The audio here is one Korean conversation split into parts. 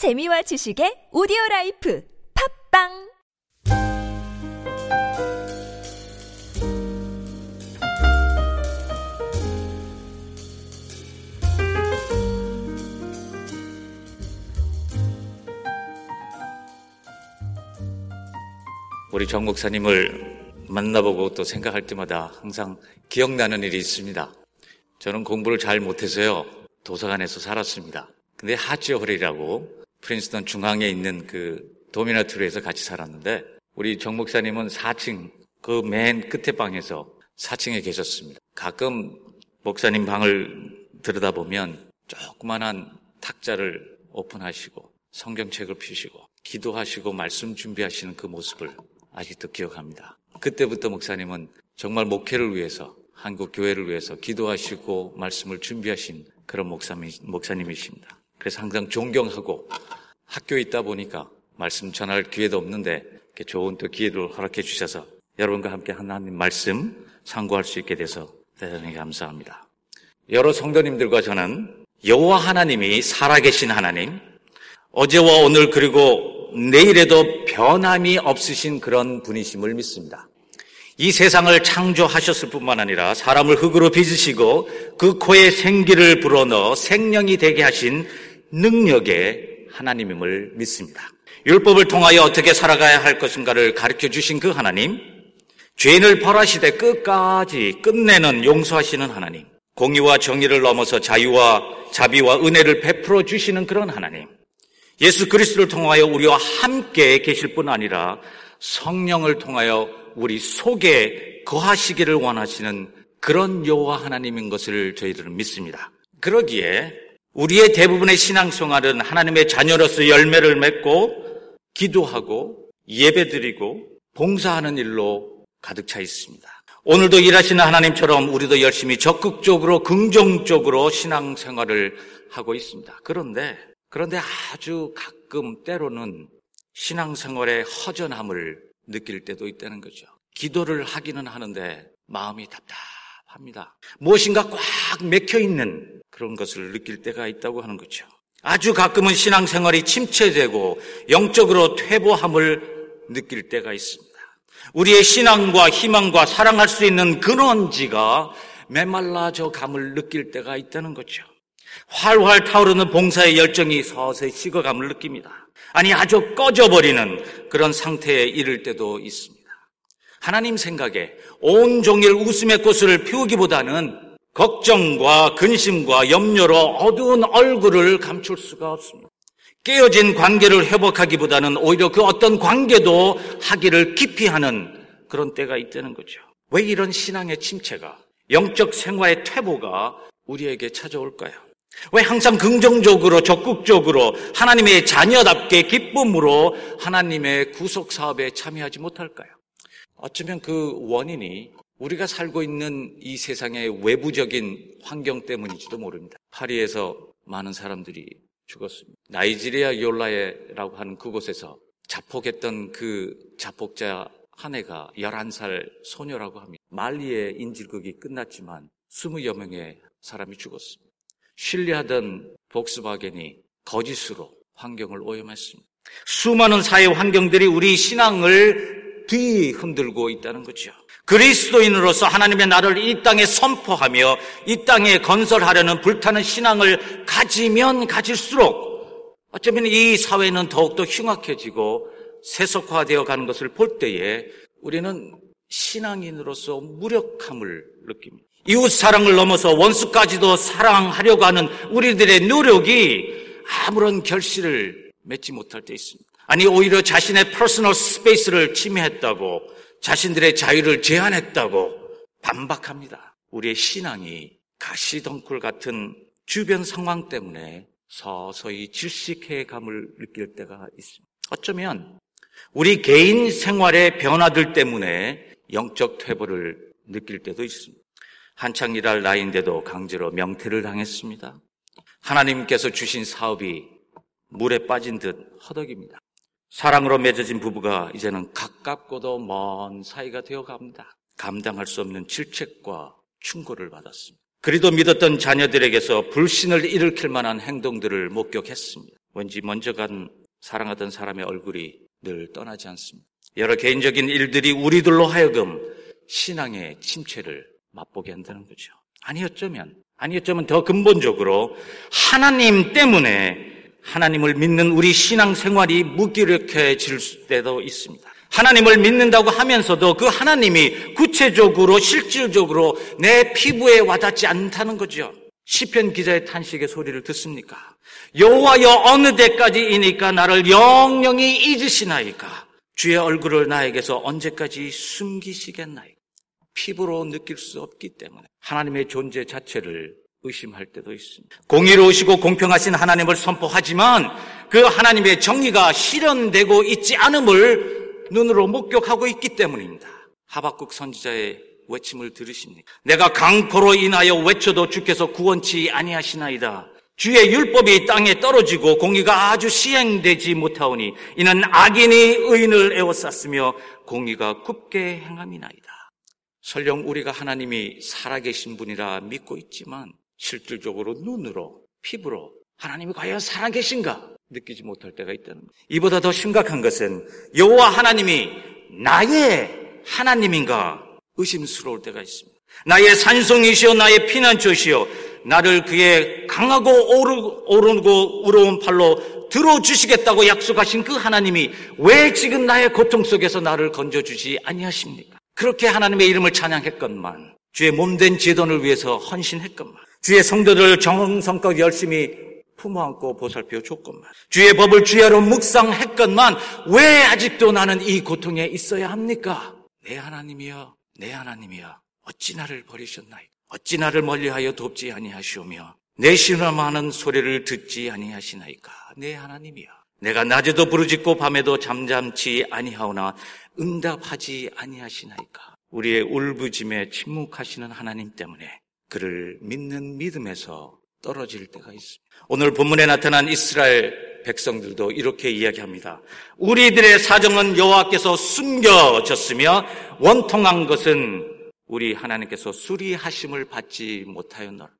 재미와 지식의 오디오 라이프 팝빵 우리 정 목사님을 만나보고 또 생각할 때마다 항상 기억나는 일이 있습니다. 저는 공부를 잘 못해서요, 도서관에서 살았습니다. 근데 하지홀이라고 프린스턴 중앙에 있는 그 도미나투르에서 같이 살았는데, 우리 정 목사님은 4층, 그 맨 끝에 방에서 4층에 계셨습니다. 가끔 목사님 방을 들여다보면 조그만한 탁자를 오픈하시고 성경책을 펴시고 기도하시고 말씀 준비하시는 그 모습을 아직도 기억합니다. 그때부터 목사님은 정말 목회를 위해서 한국 교회를 위해서 기도하시고 말씀을 준비하신 그런 목사님, 목사님이십니다. 그래서 항상 존경하고 학교에 있다 보니까 말씀 전할 기회도 없는데 이렇게 좋은 또 기회를 허락해 주셔서 여러분과 함께 하나님 말씀 상고할 수 있게 돼서 대단히 감사합니다. 여러 성도님들과 저는 여호와 하나님이 살아계신 하나님, 어제와 오늘 그리고 내일에도 변함이 없으신 그런 분이심을 믿습니다. 이 세상을 창조하셨을 뿐만 아니라 사람을 흙으로 빚으시고 그 코에 생기를 불어넣어 생명이 되게 하신 능력의 하나님임을 믿습니다. 율법을 통하여 어떻게 살아가야 할 것인가를 가르쳐 주신 그 하나님, 죄인을 벌하시되 끝까지 끝내는 용서하시는 하나님, 공의와 정의를 넘어서 자유와 자비와 은혜를 베풀어 주시는 그런 하나님, 예수 그리스도를 통하여 우리와 함께 계실 뿐 아니라 성령을 통하여 우리 속에 거하시기를 원하시는 그런 여호와 하나님인 것을 저희들은 믿습니다. 그러기에 우리의 대부분의 신앙생활은 하나님의 자녀로서 열매를 맺고 기도하고 예배드리고 봉사하는 일로 가득 차 있습니다. 오늘도 일하시는 하나님처럼 우리도 열심히 적극적으로 긍정적으로 신앙생활을 하고 있습니다. 그런데 그런데 아주 가끔 때로는 신앙생활의 허전함을 느낄 때도 있다는 거죠. 기도를 하기는 하는데 마음이 답답합니다. 무엇인가 꽉 맥혀 있는 그런 것을 느낄 때가 있다고 하는 거죠. 아주 가끔은 신앙생활이 침체되고 영적으로 퇴보함을 느낄 때가 있습니다. 우리의 신앙과 희망과 사랑할 수 있는 근원지가 메말라져 감을 느낄 때가 있다는 거죠. 활활 타오르는 봉사의 열정이 서서히 식어감을 느낍니다. 아니, 아주 꺼져버리는 그런 상태에 이를 때도 있습니다. 하나님 생각에 온 종일 웃음의 꽃을 피우기보다는 걱정과 근심과 염려로 어두운 얼굴을 감출 수가 없습니다. 깨어진 관계를 회복하기보다는 오히려 그 어떤 관계도 하기를 깊이 하는 그런 때가 있다는 거죠. 왜 이런 신앙의 침체가, 영적 생활의 퇴보가 우리에게 찾아올까요? 왜 항상 긍정적으로 적극적으로 하나님의 자녀답게 기쁨으로 하나님의 구속 사업에 참여하지 못할까요? 어쩌면 그 원인이 우리가 살고 있는 이 세상의 외부적인 환경 때문인지도 모릅니다. 파리에서 많은 사람들이 죽었습니다. 나이지리아 요라에라고 하는 그곳에서 자폭했던 그 자폭자 한 해가 11살 소녀라고 합니다. 말리의 인질극이 끝났지만 20여 명의 사람이 죽었습니다. 신뢰하던 복스바겐이 거짓으로 환경을 오염했습니다. 수많은 사회 환경들이 우리 신앙을 뒤흔들고 있다는 거죠. 그리스도인으로서 하나님의 나를 이 땅에 선포하며 이 땅에 건설하려는 불타는 신앙을 가지면 가질수록 어쩌면 이 사회는 더욱더 흉악해지고 세속화되어 가는 것을 볼 때에 우리는 신앙인으로서 무력함을 느낍니다. 이웃 사랑을 넘어서 원수까지도 사랑하려고 하는 우리들의 노력이 아무런 결실을 맺지 못할 때 있습니다. 아니 오히려 자신의 personal space를 침해했다고 자신들의 자유를 제한했다고 반박합니다. 우리의 신앙이 가시덩굴 같은 주변 상황 때문에 서서히 질식해감을 느낄 때가 있습니다. 어쩌면 우리 개인 생활의 변화들 때문에 영적 퇴보를 느낄 때도 있습니다. 한창 일할 나이인데도 강제로 명퇴를 당했습니다. 하나님께서 주신 사업이 물에 빠진 듯 허덕입니다. 사랑으로 맺어진 부부가 이제는 가깝고도 먼 사이가 되어 갑니다. 감당할 수 없는 질책과 충고를 받았습니다. 그리도 믿었던 자녀들에게서 불신을 일으킬 만한 행동들을 목격했습니다. 왠지 먼저 간 사랑하던 사람의 얼굴이 늘 떠나지 않습니다. 여러 개인적인 일들이 우리들로 하여금 신앙의 침체를 맛보게 한다는 거죠. 아니 어쩌면, 아니 어쩌면 더 근본적으로 하나님 때문에 하나님을 믿는 우리 신앙 생활이 무기력해질 때도 있습니다. 하나님을 믿는다고 하면서도 그 하나님이 구체적으로 실질적으로 내 피부에 와닿지 않다는 거죠. 시편 기자의 탄식의 소리를 듣습니까? 여호와여 어느 때까지이니까 나를 영영히 잊으시나이까? 주의 얼굴을 나에게서 언제까지 숨기시겠나이까? 피부로 느낄 수 없기 때문에 하나님의 존재 자체를 의심할 때도 있습니다. 공의로우시고 공평하신 하나님을 선포하지만 그 하나님의 정의가 실현되고 있지 않음을 눈으로 목격하고 있기 때문입니다. 하박국 선지자의 외침을 들으십니까? 내가 강포로 인하여 외쳐도 주께서 구원치 아니하시나이다. 주의 율법이 땅에 떨어지고 공의가 아주 시행되지 못하오니 이는 악인이 의인을 에워쌌으며 공의가 굽게 행함이나이다. 설령 우리가 하나님이 살아계신 분이라 믿고 있지만 실질적으로 눈으로 피부로 하나님이 과연 살아계신가 느끼지 못할 때가 있다는 것. 이보다 더 심각한 것은 여호와 하나님이 나의 하나님인가 의심스러울 때가 있습니다. 나의 산성이시여 나의 피난처시여 나를 그의 강하고 오르고 우러운 팔로 들어주시겠다고 약속하신 그 하나님이 왜 지금 나의 고통 속에서 나를 건져주지 아니하십니까? 그렇게 하나님의 이름을 찬양했건만 주의 몸된 제돈을 위해서 헌신했건만 주의 성도들을 정성껏 열심히 품어안고 보살펴 줬건만 주의 법을 주야로 묵상했건만 왜 아직도 나는 이 고통에 있어야 합니까? 내 하나님이여 내 하나님이여 어찌 나를 버리셨나이 어찌 나를 멀리하여 돕지 아니하시오며 내 신음하는 소리를 듣지 아니하시나이까? 내 하나님이여 내가 낮에도 부르짖고 밤에도 잠잠치 아니하오나 응답하지 아니하시나이까? 우리의 울부짐에 침묵하시는 하나님 때문에 그를 믿는 믿음에서 떨어질 때가 있습니다. 오늘 본문에 나타난 이스라엘 백성들도 이렇게 이야기합니다. 우리들의 사정은 여호와께서 숨겨졌으며 원통한 것은 우리 하나님께서 수리하심을 받지 못하였노라.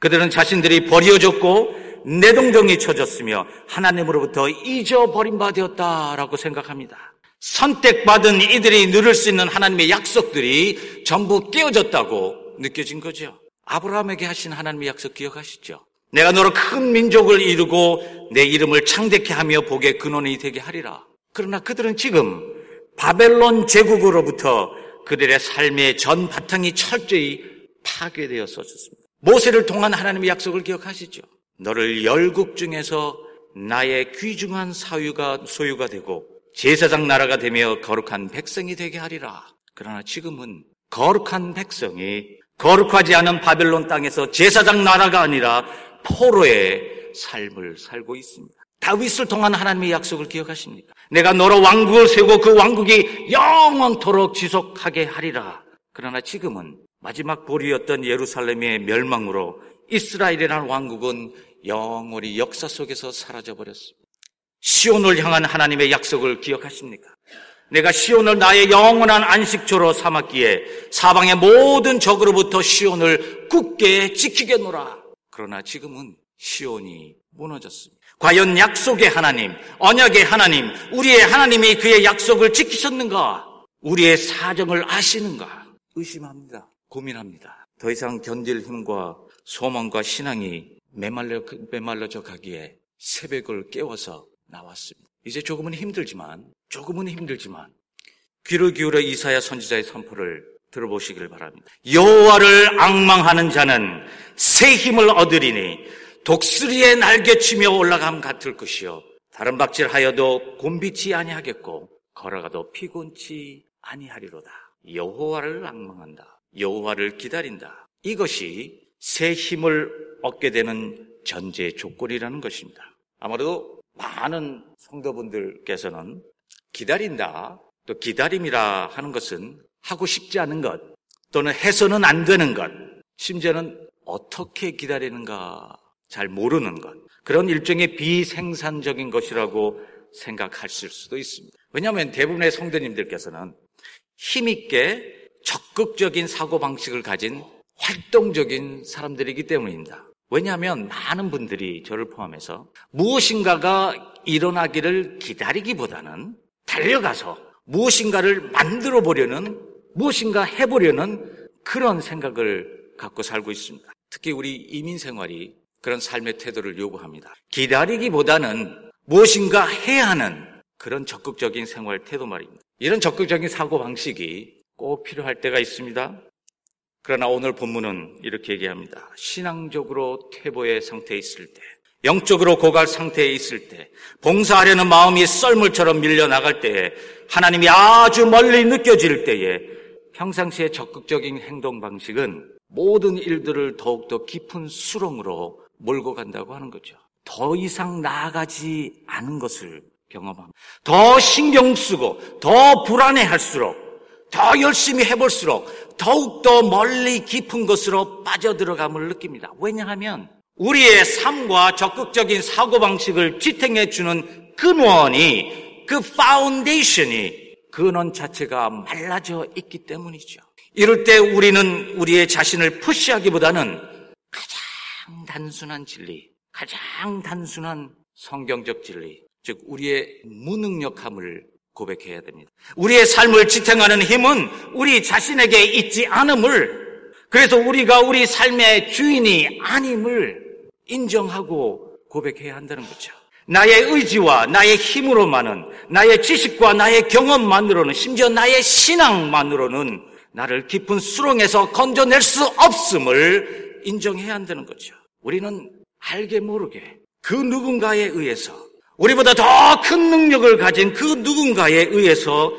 그들은 자신들이 버려졌고 내동정이 쳐졌으며 하나님으로부터 잊어버린 바 되었다라고 생각합니다. 선택받은 이들이 누릴 수 있는 하나님의 약속들이 전부 깨어졌다고 느껴진 거죠. 아브라함에게 하신 하나님의 약속 기억하시죠? 내가 너로 큰 민족을 이루고 내 이름을 창대케 하며 복의 근원이 되게 하리라. 그러나 그들은 지금 바벨론 제국으로부터 그들의 삶의 전 바탕이 철저히 파괴되었었습니다. 모세를 통한 하나님의 약속을 기억하시죠? 너를 열국 중에서 나의 귀중한 사유가 소유가 되고 제사장 나라가 되며 거룩한 백성이 되게 하리라. 그러나 지금은 거룩한 백성이 거룩하지 않은 바벨론 땅에서 제사장 나라가 아니라 포로의 삶을 살고 있습니다. 다윗을 통한 하나님의 약속을 기억하십니까? 내가 너로 왕국을 세우고 그 왕국이 영원토록 지속하게 하리라. 그러나 지금은 마지막 보리였던 예루살렘의 멸망으로 이스라엘이라는 왕국은 영원히 역사 속에서 사라져 버렸습니다. 시온을 향한 하나님의 약속을 기억하십니까? 내가 시온을 나의 영원한 안식처로 삼았기에 사방의 모든 적으로부터 시온을 굳게 지키겠노라. 그러나 지금은 시온이 무너졌습니다. 과연 약속의 하나님, 언약의 하나님, 우리의 하나님이 그의 약속을 지키셨는가? 우리의 사정을 아시는가? 의심합니다. 고민합니다. 더 이상 견딜 힘과 소망과 신앙이 메말려, 메말라져 가기에 새벽을 깨워서 나왔습니다. 이제 조금은 힘들지만, 조금은 힘들지만, 귀를 기울여 이사야 선지자의 선포를 들어보시기를 바랍니다. 여호와를 악망하는 자는 새 힘을 얻으리니 독수리의 날개치며 올라감 같을 것이요 다른 박질하여도 곤비치 아니하겠고 걸어가도 피곤치 아니하리로다. 여호와를 악망한다. 여호와를 기다린다. 이것이 새 힘을 얻게 되는 전제 조건이라는 것입니다. 아마도 많은 성도분들께서는 기다린다, 또 기다림이라 하는 것은 하고 싶지 않은 것, 또는 해서는 안 되는 것, 심지어는 어떻게 기다리는가 잘 모르는 것. 그런 일종의 비생산적인 것이라고 생각하실 수도 있습니다. 왜냐하면 대부분의 성도님들께서는 힘있게 적극적인 사고방식을 가진 활동적인 사람들이기 때문입니다. 왜냐하면 많은 분들이 저를 포함해서 무엇인가가 일어나기를 기다리기보다는 달려가서 무엇인가를 만들어 보려는 무엇인가 해보려는 그런 생각을 갖고 살고 있습니다. 특히 우리 이민 생활이 그런 삶의 태도를 요구합니다. 기다리기보다는 무엇인가 해야 하는 그런 적극적인 생활 태도 말입니다. 이런 적극적인 사고 방식이 꼭 필요할 때가 있습니다. 그러나 오늘 본문은 이렇게 얘기합니다. 신앙적으로 퇴보의 상태에 있을 때, 영적으로 고갈 상태에 있을 때, 봉사하려는 마음이 썰물처럼 밀려나갈 때에, 하나님이 아주 멀리 느껴질 때에, 평상시의 적극적인 행동 방식은 모든 일들을 더욱더 깊은 수렁으로 몰고 간다고 하는 거죠. 더 이상 나아가지 않은 것을 경험합니다. 더 신경 쓰고, 더 불안해 할수록, 더 열심히 해볼수록, 더욱더 멀리 깊은 것으로 빠져들어감을 느낍니다. 왜냐하면, 우리의 삶과 적극적인 사고방식을 지탱해 주는 근원이, 그 foundation이, 근원 자체가 말라져 있기 때문이죠. 이럴 때 우리는 우리의 자신을 push하기보다는 가장 단순한 진리, 가장 단순한 성경적 진리, 즉 우리의 무능력함을 고백해야 됩니다. 우리의 삶을 지탱하는 힘은 우리 자신에게 있지 않음을 그래서 우리가 우리 삶의 주인이 아님을 인정하고 고백해야 한다는 거죠. 나의 의지와 나의 힘으로만은 나의 지식과 나의 경험만으로는 심지어 나의 신앙만으로는 나를 깊은 수렁에서 건져낼 수 없음을 인정해야 한다는 거죠. 우리는 알게 모르게 그 누군가에 의해서 우리보다 더 큰 능력을 가진 그 누군가에 의해서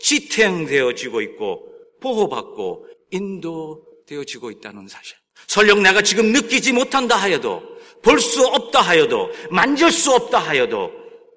지탱되어지고 있고 보호받고 인도되어지고 있다는 사실. 설령 내가 지금 느끼지 못한다 하여도 볼 수 없다 하여도 만질 수 없다 하여도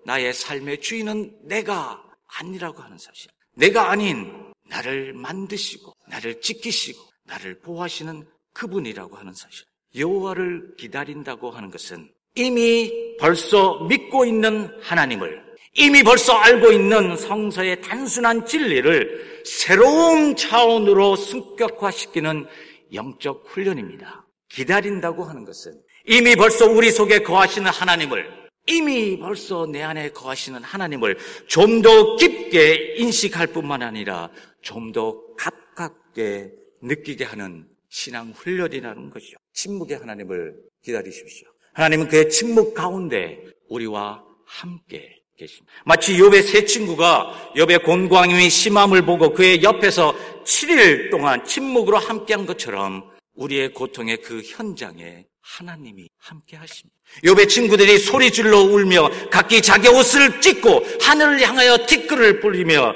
나의 삶의 주인은 내가 아니라고 하는 사실. 내가 아닌 나를 만드시고 나를 지키시고 나를 보호하시는 그분이라고 하는 사실. 여호와를 기다린다고 하는 것은 이미 벌써 믿고 있는 하나님을 이미 벌써 알고 있는 성서의 단순한 진리를 새로운 차원으로 승격화시키는 영적 훈련입니다. 기다린다고 하는 것은 이미 벌써 우리 속에 거하시는 하나님을 이미 벌써 내 안에 거하시는 하나님을 좀 더 깊게 인식할 뿐만 아니라 좀 더 가깝게 느끼게 하는 신앙 훈련이라는 것이죠. 침묵의 하나님을 기다리십시오. 하나님은 그의 침묵 가운데 우리와 함께 계십니다. 마치 욥의 세 친구가 욥의 곤광이 심함을 보고 그의 옆에서 7일 동안 침묵으로 함께한 것처럼 우리의 고통의 그 현장에 하나님이 함께 하십니다. 욥의 친구들이 소리 질러 울며 각기 자기 옷을 찢고 하늘을 향하여 티끌을 뿌리며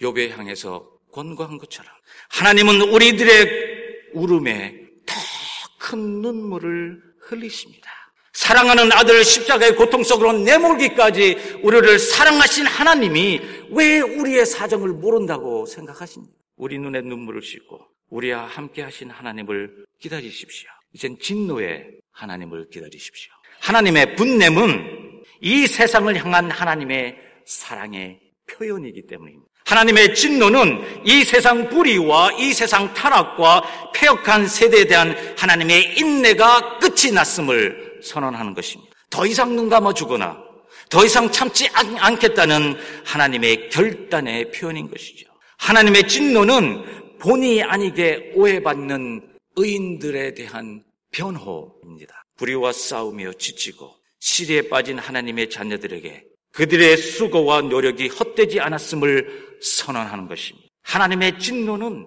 욥에 향해서 권고한 것처럼 하나님은 우리들의 울음에 더 큰 눈물을 흘리십니다. 사랑하는 아들 십자가의 고통 속으로 내몰기까지 우리를 사랑하신 하나님이 왜 우리의 사정을 모른다고 생각하십니까? 우리 눈에 눈물을 씻고 우리와 함께 하신 하나님을 기다리십시오. 이젠 진노의 하나님을 기다리십시오. 하나님의 분냄은 이 세상을 향한 하나님의 사랑의 표현이기 때문입니다. 하나님의 진노는 이 세상 불의와 이 세상 타락과 폐역한 세대에 대한 하나님의 인내가 끝이 났음을 선언하는 것입니다. 더 이상 눈 감아주거나 더 이상 참지 않겠다는 하나님의 결단의 표현인 것이죠. 하나님의 진노는 본의 아니게 오해받는 의인들에 대한 변호입니다. 불의와 싸우며 지치고 시리에 빠진 하나님의 자녀들에게 그들의 수고와 노력이 헛되지 않았음을 선언하는 것입니다. 하나님의 진노는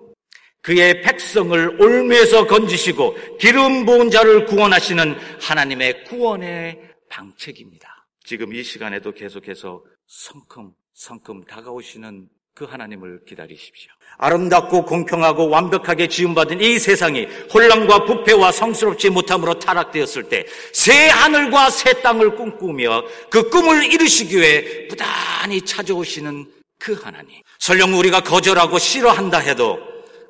그의 백성을 올무에서 건지시고 기름 부은 자를 구원하시는 하나님의 구원의 방책입니다. 지금 이 시간에도 계속해서 성큼 성큼 다가오시는 그 하나님을 기다리십시오. 아름답고 공평하고 완벽하게 지음받은 이 세상이 혼란과 부패와 성스럽지 못함으로 타락되었을 때 새 하늘과 새 땅을 꿈꾸며 그 꿈을 이루시기 위해 부단히 찾아오시는 그 하나님. 설령 우리가 거절하고 싫어한다 해도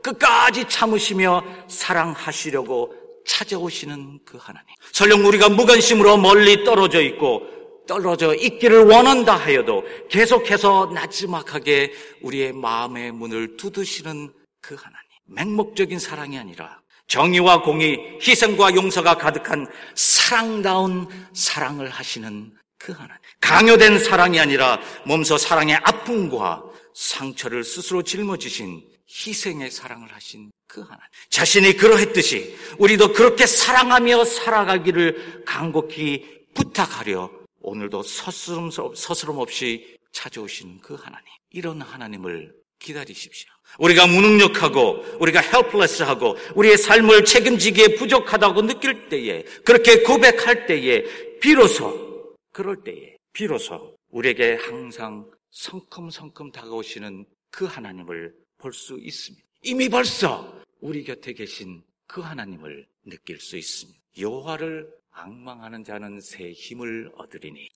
끝까지 참으시며 사랑하시려고 찾아오시는 그 하나님. 설령 우리가 무관심으로 멀리 떨어져 있고 떨어져 있기를 원한다 하여도 계속해서 나지막하게 우리의 마음의 문을 두드시는 그 하나님. 맹목적인 사랑이 아니라 정의와 공의, 희생과 용서가 가득한 사랑다운 사랑을 하시는 그 하나님. 강요된 사랑이 아니라 몸소 사랑의 아픔과 상처를 스스로 짊어지신 희생의 사랑을 하신 그 하나님. 자신이 그러했듯이 우리도 그렇게 사랑하며 살아가기를 간곡히 부탁하려 오늘도 서스럼, 서스럼 없이 찾아오신 그 하나님. 이런 하나님을 기다리십시오. 우리가 무능력하고 우리가 헬플레스하고 우리의 삶을 책임지기에 부족하다고 느낄 때에 그렇게 고백할 때에 비로소 그럴 때에 비로소 우리에게 항상 성큼성큼 다가오시는 그 하나님을 볼 수 있습니다. 이미 벌써 우리 곁에 계신 그 하나님을 느낄 수 있습니다. 여호와를 악망하는 자는 새 힘을 얻으리니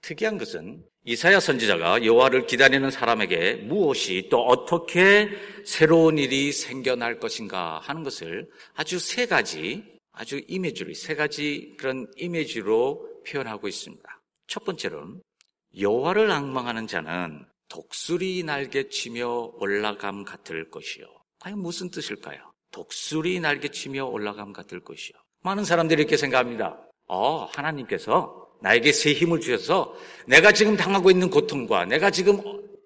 특이한 것은 이사야 선지자가 여호와를 기다리는 사람에게 무엇이 또 어떻게 새로운 일이 생겨날 것인가 하는 것을 아주 세 가지 아주 이미지로 세 가지 그런 이미지로 표현하고 있습니다. 첫 번째로는 여호와를 악망하는 자는 독수리 날개치며 올라감 같을 것이요. 과연 무슨 뜻일까요? 독수리 날개치며 올라감 같을 것이요. 많은 사람들이 이렇게 생각합니다. 어, 하나님께서 나에게 새 힘을 주셔서 내가 지금 당하고 있는 고통과 내가 지금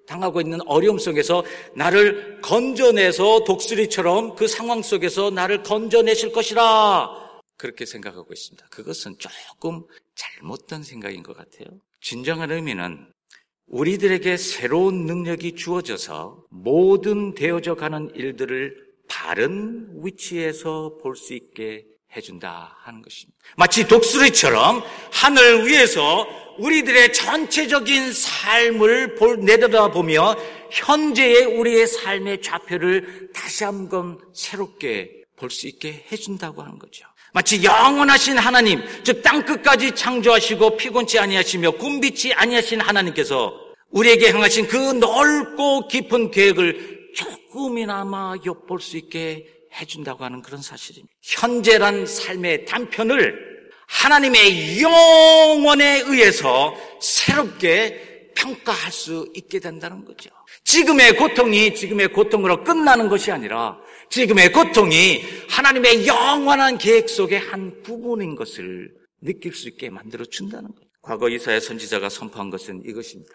당하고 있는 어려움 속에서 나를 건져내서 독수리처럼 그 상황 속에서 나를 건져내실 것이라 그렇게 생각하고 있습니다. 그것은 조금 잘못된 생각인 것 같아요. 진정한 의미는 우리들에게 새로운 능력이 주어져서 모든 되어져 가는 일들을 바른 위치에서 볼 수 있게 해준다 하는 것입니다. 마치 독수리처럼 하늘 위에서 우리들의 전체적인 삶을 내려다보며 현재의 우리의 삶의 좌표를 다시 한번 새롭게 볼 수 있게 해준다고 하는 거죠. 마치 영원하신 하나님, 즉 땅끝까지 창조하시고 피곤치 아니하시며 군빛이 아니하신 하나님께서 우리에게 향하신 그 넓고 깊은 계획을 조금이나마 엿볼 수 있게 해준다고 하는 그런 사실입니다. 현재란 삶의 단편을 하나님의 영원에 의해서 새롭게 평가할 수 있게 된다는 거죠. 지금의 고통이 지금의 고통으로 끝나는 것이 아니라 지금의 고통이 하나님의 영원한 계획 속의 한 부분인 것을 느낄 수 있게 만들어 준다는 거예요. 과거 이사야 선지자가 선포한 것은 이것입니다.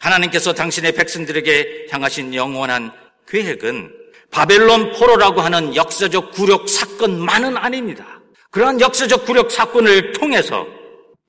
하나님께서 당신의 백성들에게 향하신 영원한 계획은 바벨론 포로라고 하는 역사적 굴욕 사건만은 아닙니다. 그러한 역사적 굴욕 사건을 통해서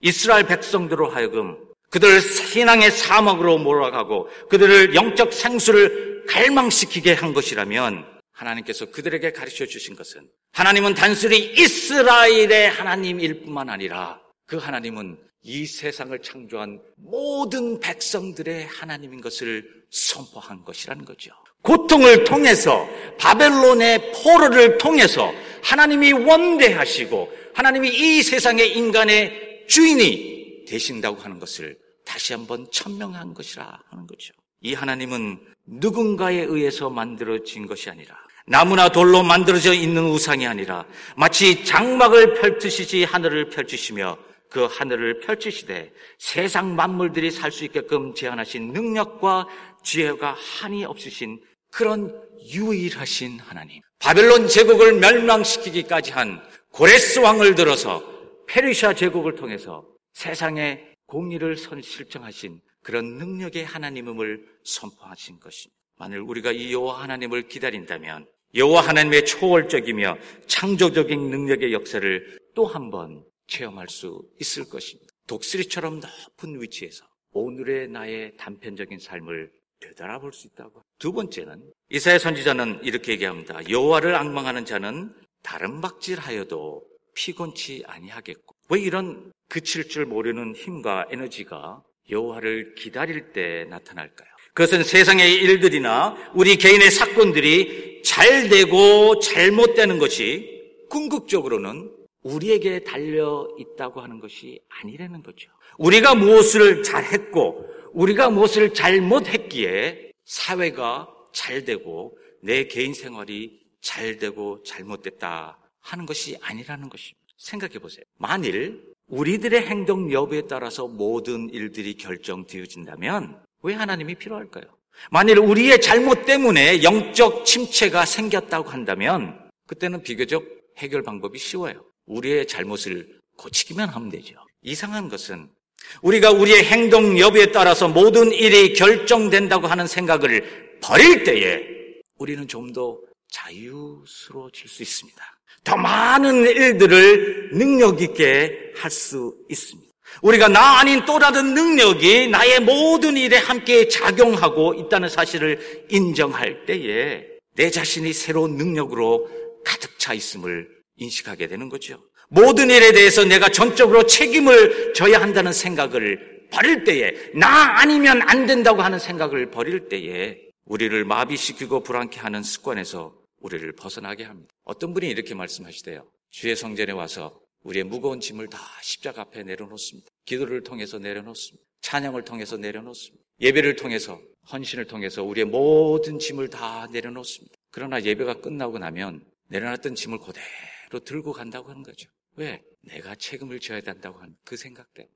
이스라엘 백성들로 하여금 그들 신앙의 사막으로 몰아가고 그들을 영적 생수를 갈망시키게 한 것이라면 하나님께서 그들에게 가르쳐 주신 것은 하나님은 단순히 이스라엘의 하나님일 뿐만 아니라 그 하나님은 이 세상을 창조한 모든 백성들의 하나님인 것을 선포한 것이라는 거죠. 고통을 통해서 바벨론의 포로를 통해서 하나님이 원대하시고 하나님이 이 세상의 인간의 주인이 되신다고 하는 것을 다시 한번 천명한 것이라 하는 거죠. 이 하나님은 누군가에 의해서 만들어진 것이 아니라 나무나 돌로 만들어져 있는 우상이 아니라 마치 장막을 펼치시지 하늘을 펼치시며 그 하늘을 펼치시되 세상 만물들이 살 수 있게끔 제안하신 능력과 지혜가 한이 없으신 그런 유일하신 하나님. 바벨론 제국을 멸망시키기까지 한 고레스 왕을 들어서 페르시아 제국을 통해서 세상의 공의를 실정하신 그런 능력의 하나님임을 선포하신 것입니다. 만일 우리가 이 여호와 하나님을 기다린다면 여호와 하나님의 초월적이며 창조적인 능력의 역사를 또 한 번 체험할 수 있을 것입니다. 독수리처럼 높은 위치에서 오늘의 나의 단편적인 삶을 되돌아볼 수 있다고. 두 번째는 이사야 선지자는 이렇게 얘기합니다. 여호와를 악망하는 자는 다른 박질하여도 피곤치 아니하겠고. 왜 이런 그칠 줄 모르는 힘과 에너지가 여호와를 기다릴 때 나타날까요? 그것은 세상의 일들이나 우리 개인의 사건들이 잘 되고 잘못되는 것이 궁극적으로는 우리에게 달려 있다고 하는 것이 아니라는 거죠. 우리가 무엇을 잘했고 우리가 무엇을 잘못했기에 사회가 잘 되고 내 개인 생활이 잘 되고 잘못됐다 하는 것이 아니라는 것입니다. 생각해 보세요. 만일 우리들의 행동 여부에 따라서 모든 일들이 결정되어진다면 왜 하나님이 필요할까요? 만일 우리의 잘못 때문에 영적 침체가 생겼다고 한다면 그때는 비교적 해결 방법이 쉬워요. 우리의 잘못을 고치기만 하면 되죠. 이상한 것은 우리가 우리의 행동 여부에 따라서 모든 일이 결정된다고 하는 생각을 버릴 때에 우리는 좀 더 자유스러워질 수 있습니다. 더 많은 일들을 능력 있게 할 수 있습니다. 우리가 나 아닌 또 다른 능력이 나의 모든 일에 함께 작용하고 있다는 사실을 인정할 때에 내 자신이 새로운 능력으로 가득 차 있음을 인식하게 되는 거죠. 모든 일에 대해서 내가 전적으로 책임을 져야 한다는 생각을 버릴 때에 나 아니면 안 된다고 하는 생각을 버릴 때에 우리를 마비시키고 불안케 하는 습관에서 우리를 벗어나게 합니다. 어떤 분이 이렇게 말씀하시대요. 주의 성전에 와서 우리의 무거운 짐을 다 십자가 앞에 내려놓습니다. 기도를 통해서 내려놓습니다. 찬양을 통해서 내려놓습니다. 예배를 통해서 헌신을 통해서 우리의 모든 짐을 다 내려놓습니다. 그러나 예배가 끝나고 나면 내려놨던 짐을 그대로 들고 간다고 하는 거죠. 왜? 내가 책임을 져야 된다고 하는 그 생각 때문에.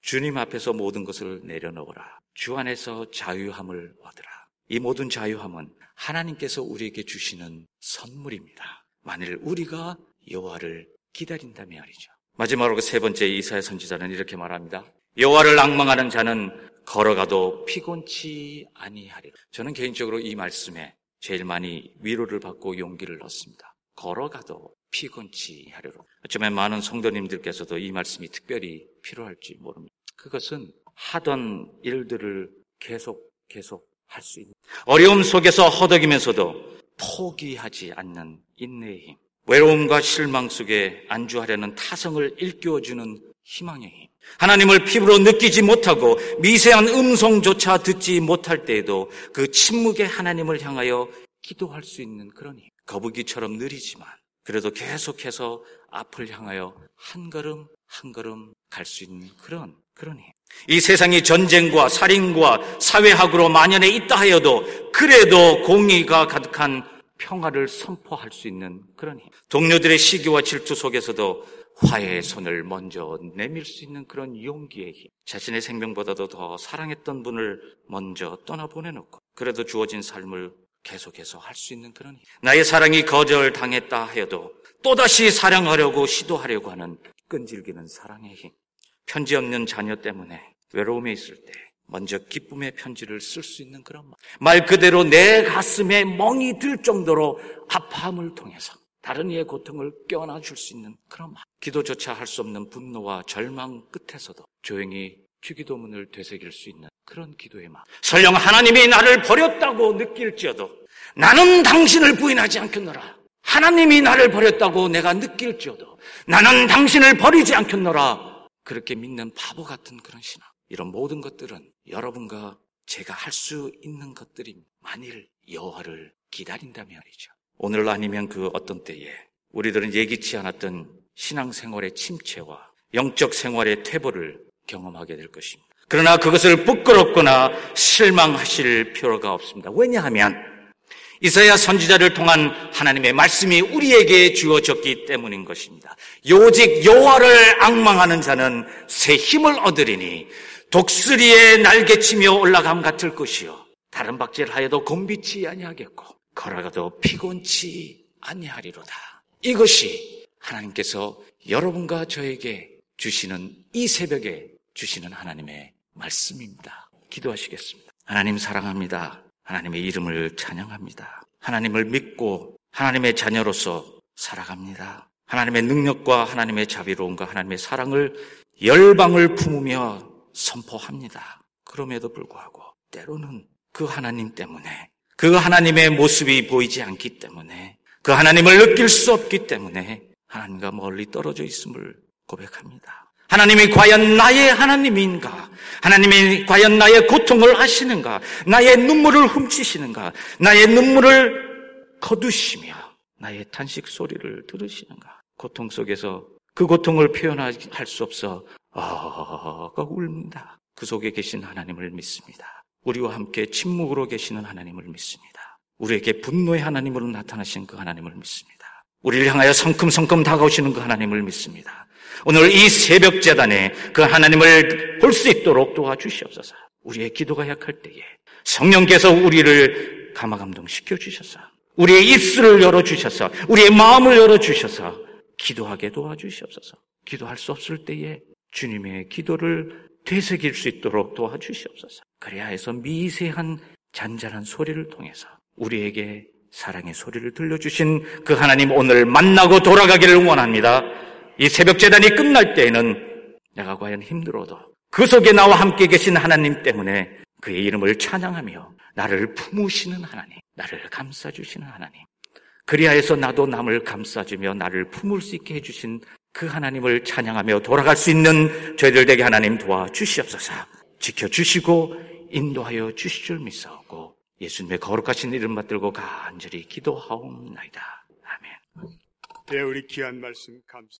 주님 앞에서 모든 것을 내려놓으라. 주 안에서 자유함을 얻으라. 이 모든 자유함은 하나님께서 우리에게 주시는 선물입니다. 만일 우리가 여호와를 기다린다면 말이죠. 마지막으로 세 번째 이사야 선지자는 이렇게 말합니다. 여호와를 악망하는 자는 걸어가도 피곤치 아니하리라. 저는 개인적으로 이 말씀에 제일 많이 위로를 받고 용기를 얻습니다. 걸어가도 피곤치 하리라. 어쩌면 많은 성도님들께서도 이 말씀이 특별히 필요할지 모릅니다. 그것은 하던 일들을 계속 계속 할 수 있는 어려움 속에서 허덕이면서도 포기하지 않는 인내의 힘. 외로움과 실망 속에 안주하려는 타성을 일깨워주는 희망의 힘. 하나님을 피부로 느끼지 못하고 미세한 음성조차 듣지 못할 때에도 그 침묵의 하나님을 향하여 기도할 수 있는 그런 힘. 거북이처럼 느리지만 그래도 계속해서 앞을 향하여 한 걸음 한 걸음 갈 수 있는 그런 그런 힘. 이 세상이 전쟁과 살인과 사회학으로 만연해 있다 하여도 그래도 공의가 가득한 평화를 선포할 수 있는 그런 힘. 동료들의 시기와 질투 속에서도 화해의 손을 먼저 내밀 수 있는 그런 용기의 힘. 자신의 생명보다도 더 사랑했던 분을 먼저 떠나보내놓고 그래도 주어진 삶을 계속해서 할 수 있는 그런 힘. 나의 사랑이 거절당했다 하여도 또다시 사랑하려고 시도하려고 하는 끈질기는 사랑의 힘. 편지 없는 자녀 때문에 외로움에 있을 때 먼저 기쁨의 편지를 쓸 수 있는 그런 말. 말 그대로 내 가슴에 멍이 들 정도로 아파함을 통해서 다른 이의 고통을 껴안아 줄 수 있는 그런 말. 기도조차 할 수 없는 분노와 절망 끝에서도 조용히 주기도문을 되새길 수 있는 그런 기도의 마음. 설령 하나님이 나를 버렸다고 느낄지어도 나는 당신을 부인하지 않겠노라. 하나님이 나를 버렸다고 내가 느낄지어도 나는 당신을 버리지 않겠노라. 그렇게 믿는 바보 같은 그런 신앙. 이런 모든 것들은 여러분과 제가 할 수 있는 것들입니다. 만일 여호와를 기다린다면 말이죠. 오늘 아니면 그 어떤 때에 우리들은 예기치 않았던 신앙생활의 침체와 영적 생활의 퇴보를 경험하게 될 것입니다. 그러나 그것을 부끄럽거나 실망하실 필요가 없습니다. 왜냐하면 이사야 선지자를 통한 하나님의 말씀이 우리에게 주어졌기 때문인 것입니다. 요직 여호와를 악망하는 자는 새 힘을 얻으리니 독수리의 날개치며 올라감 같을 것이요 다른 박질 하여도 곤비치 아니하겠고 걸어가도 피곤치 아니하리로다. 이것이 하나님께서 여러분과 저에게 주시는 이 새벽에 주시는 하나님의 말씀입니다. 기도하시겠습니다. 하나님 사랑합니다. 하나님의 이름을 찬양합니다. 하나님을 믿고 하나님의 자녀로서 살아갑니다. 하나님의 능력과 하나님의 자비로움과 하나님의 사랑을 열방을 품으며 선포합니다. 그럼에도 불구하고 때로는 그 하나님 때문에 그 하나님의 모습이 보이지 않기 때문에 그 하나님을 느낄 수 없기 때문에 하나님과 멀리 떨어져 있음을 고백합니다. 하나님이 과연 나의 하나님인가? 하나님이 과연 나의 고통을 아시는가? 나의 눈물을 훔치시는가? 나의 눈물을 거두시며 나의 탄식 소리를 들으시는가? 고통 속에서 그 고통을 표현할 수 없어 아가 울다. 그 속에 계신 하나님을 믿습니다. 우리와 함께 침묵으로 계시는 하나님을 믿습니다. 우리에게 분노의 하나님으로 나타나신 그 하나님을 믿습니다. 우리를 향하여 성큼성큼 다가오시는 그 하나님을 믿습니다. 오늘 이 새벽 재단에 그 하나님을 볼 수 있도록 도와주시옵소서. 우리의 기도가 약할 때에 성령께서 우리를 감화감동시켜 주셔서 우리의 입술을 열어 주셔서 우리의 마음을 열어 주셔서 기도하게 도와주시옵소서. 기도할 수 없을 때에 주님의 기도를 되새길 수 있도록 도와주시옵소서. 그래야 해서 미세한 잔잔한 소리를 통해서 우리에게 사랑의 소리를 들려주신 그 하나님 오늘 만나고 돌아가기를 원합니다. 이 새벽 재단이 끝날 때에는 내가 과연 힘들어도 그 속에 나와 함께 계신 하나님 때문에 그의 이름을 찬양하며 나를 품으시는 하나님, 나를 감싸주시는 하나님. 그리하여서 나도 남을 감싸주며 나를 품을 수 있게 해주신 그 하나님을 찬양하며 돌아갈 수 있는 저희들 되게 하나님 도와주시옵소서. 지켜주시고 인도하여 주실 줄 믿사오고 예수님의 거룩하신 이름 받들고 간절히 기도하옵나이다. 아멘. 네, 우리 귀한 말씀 감사.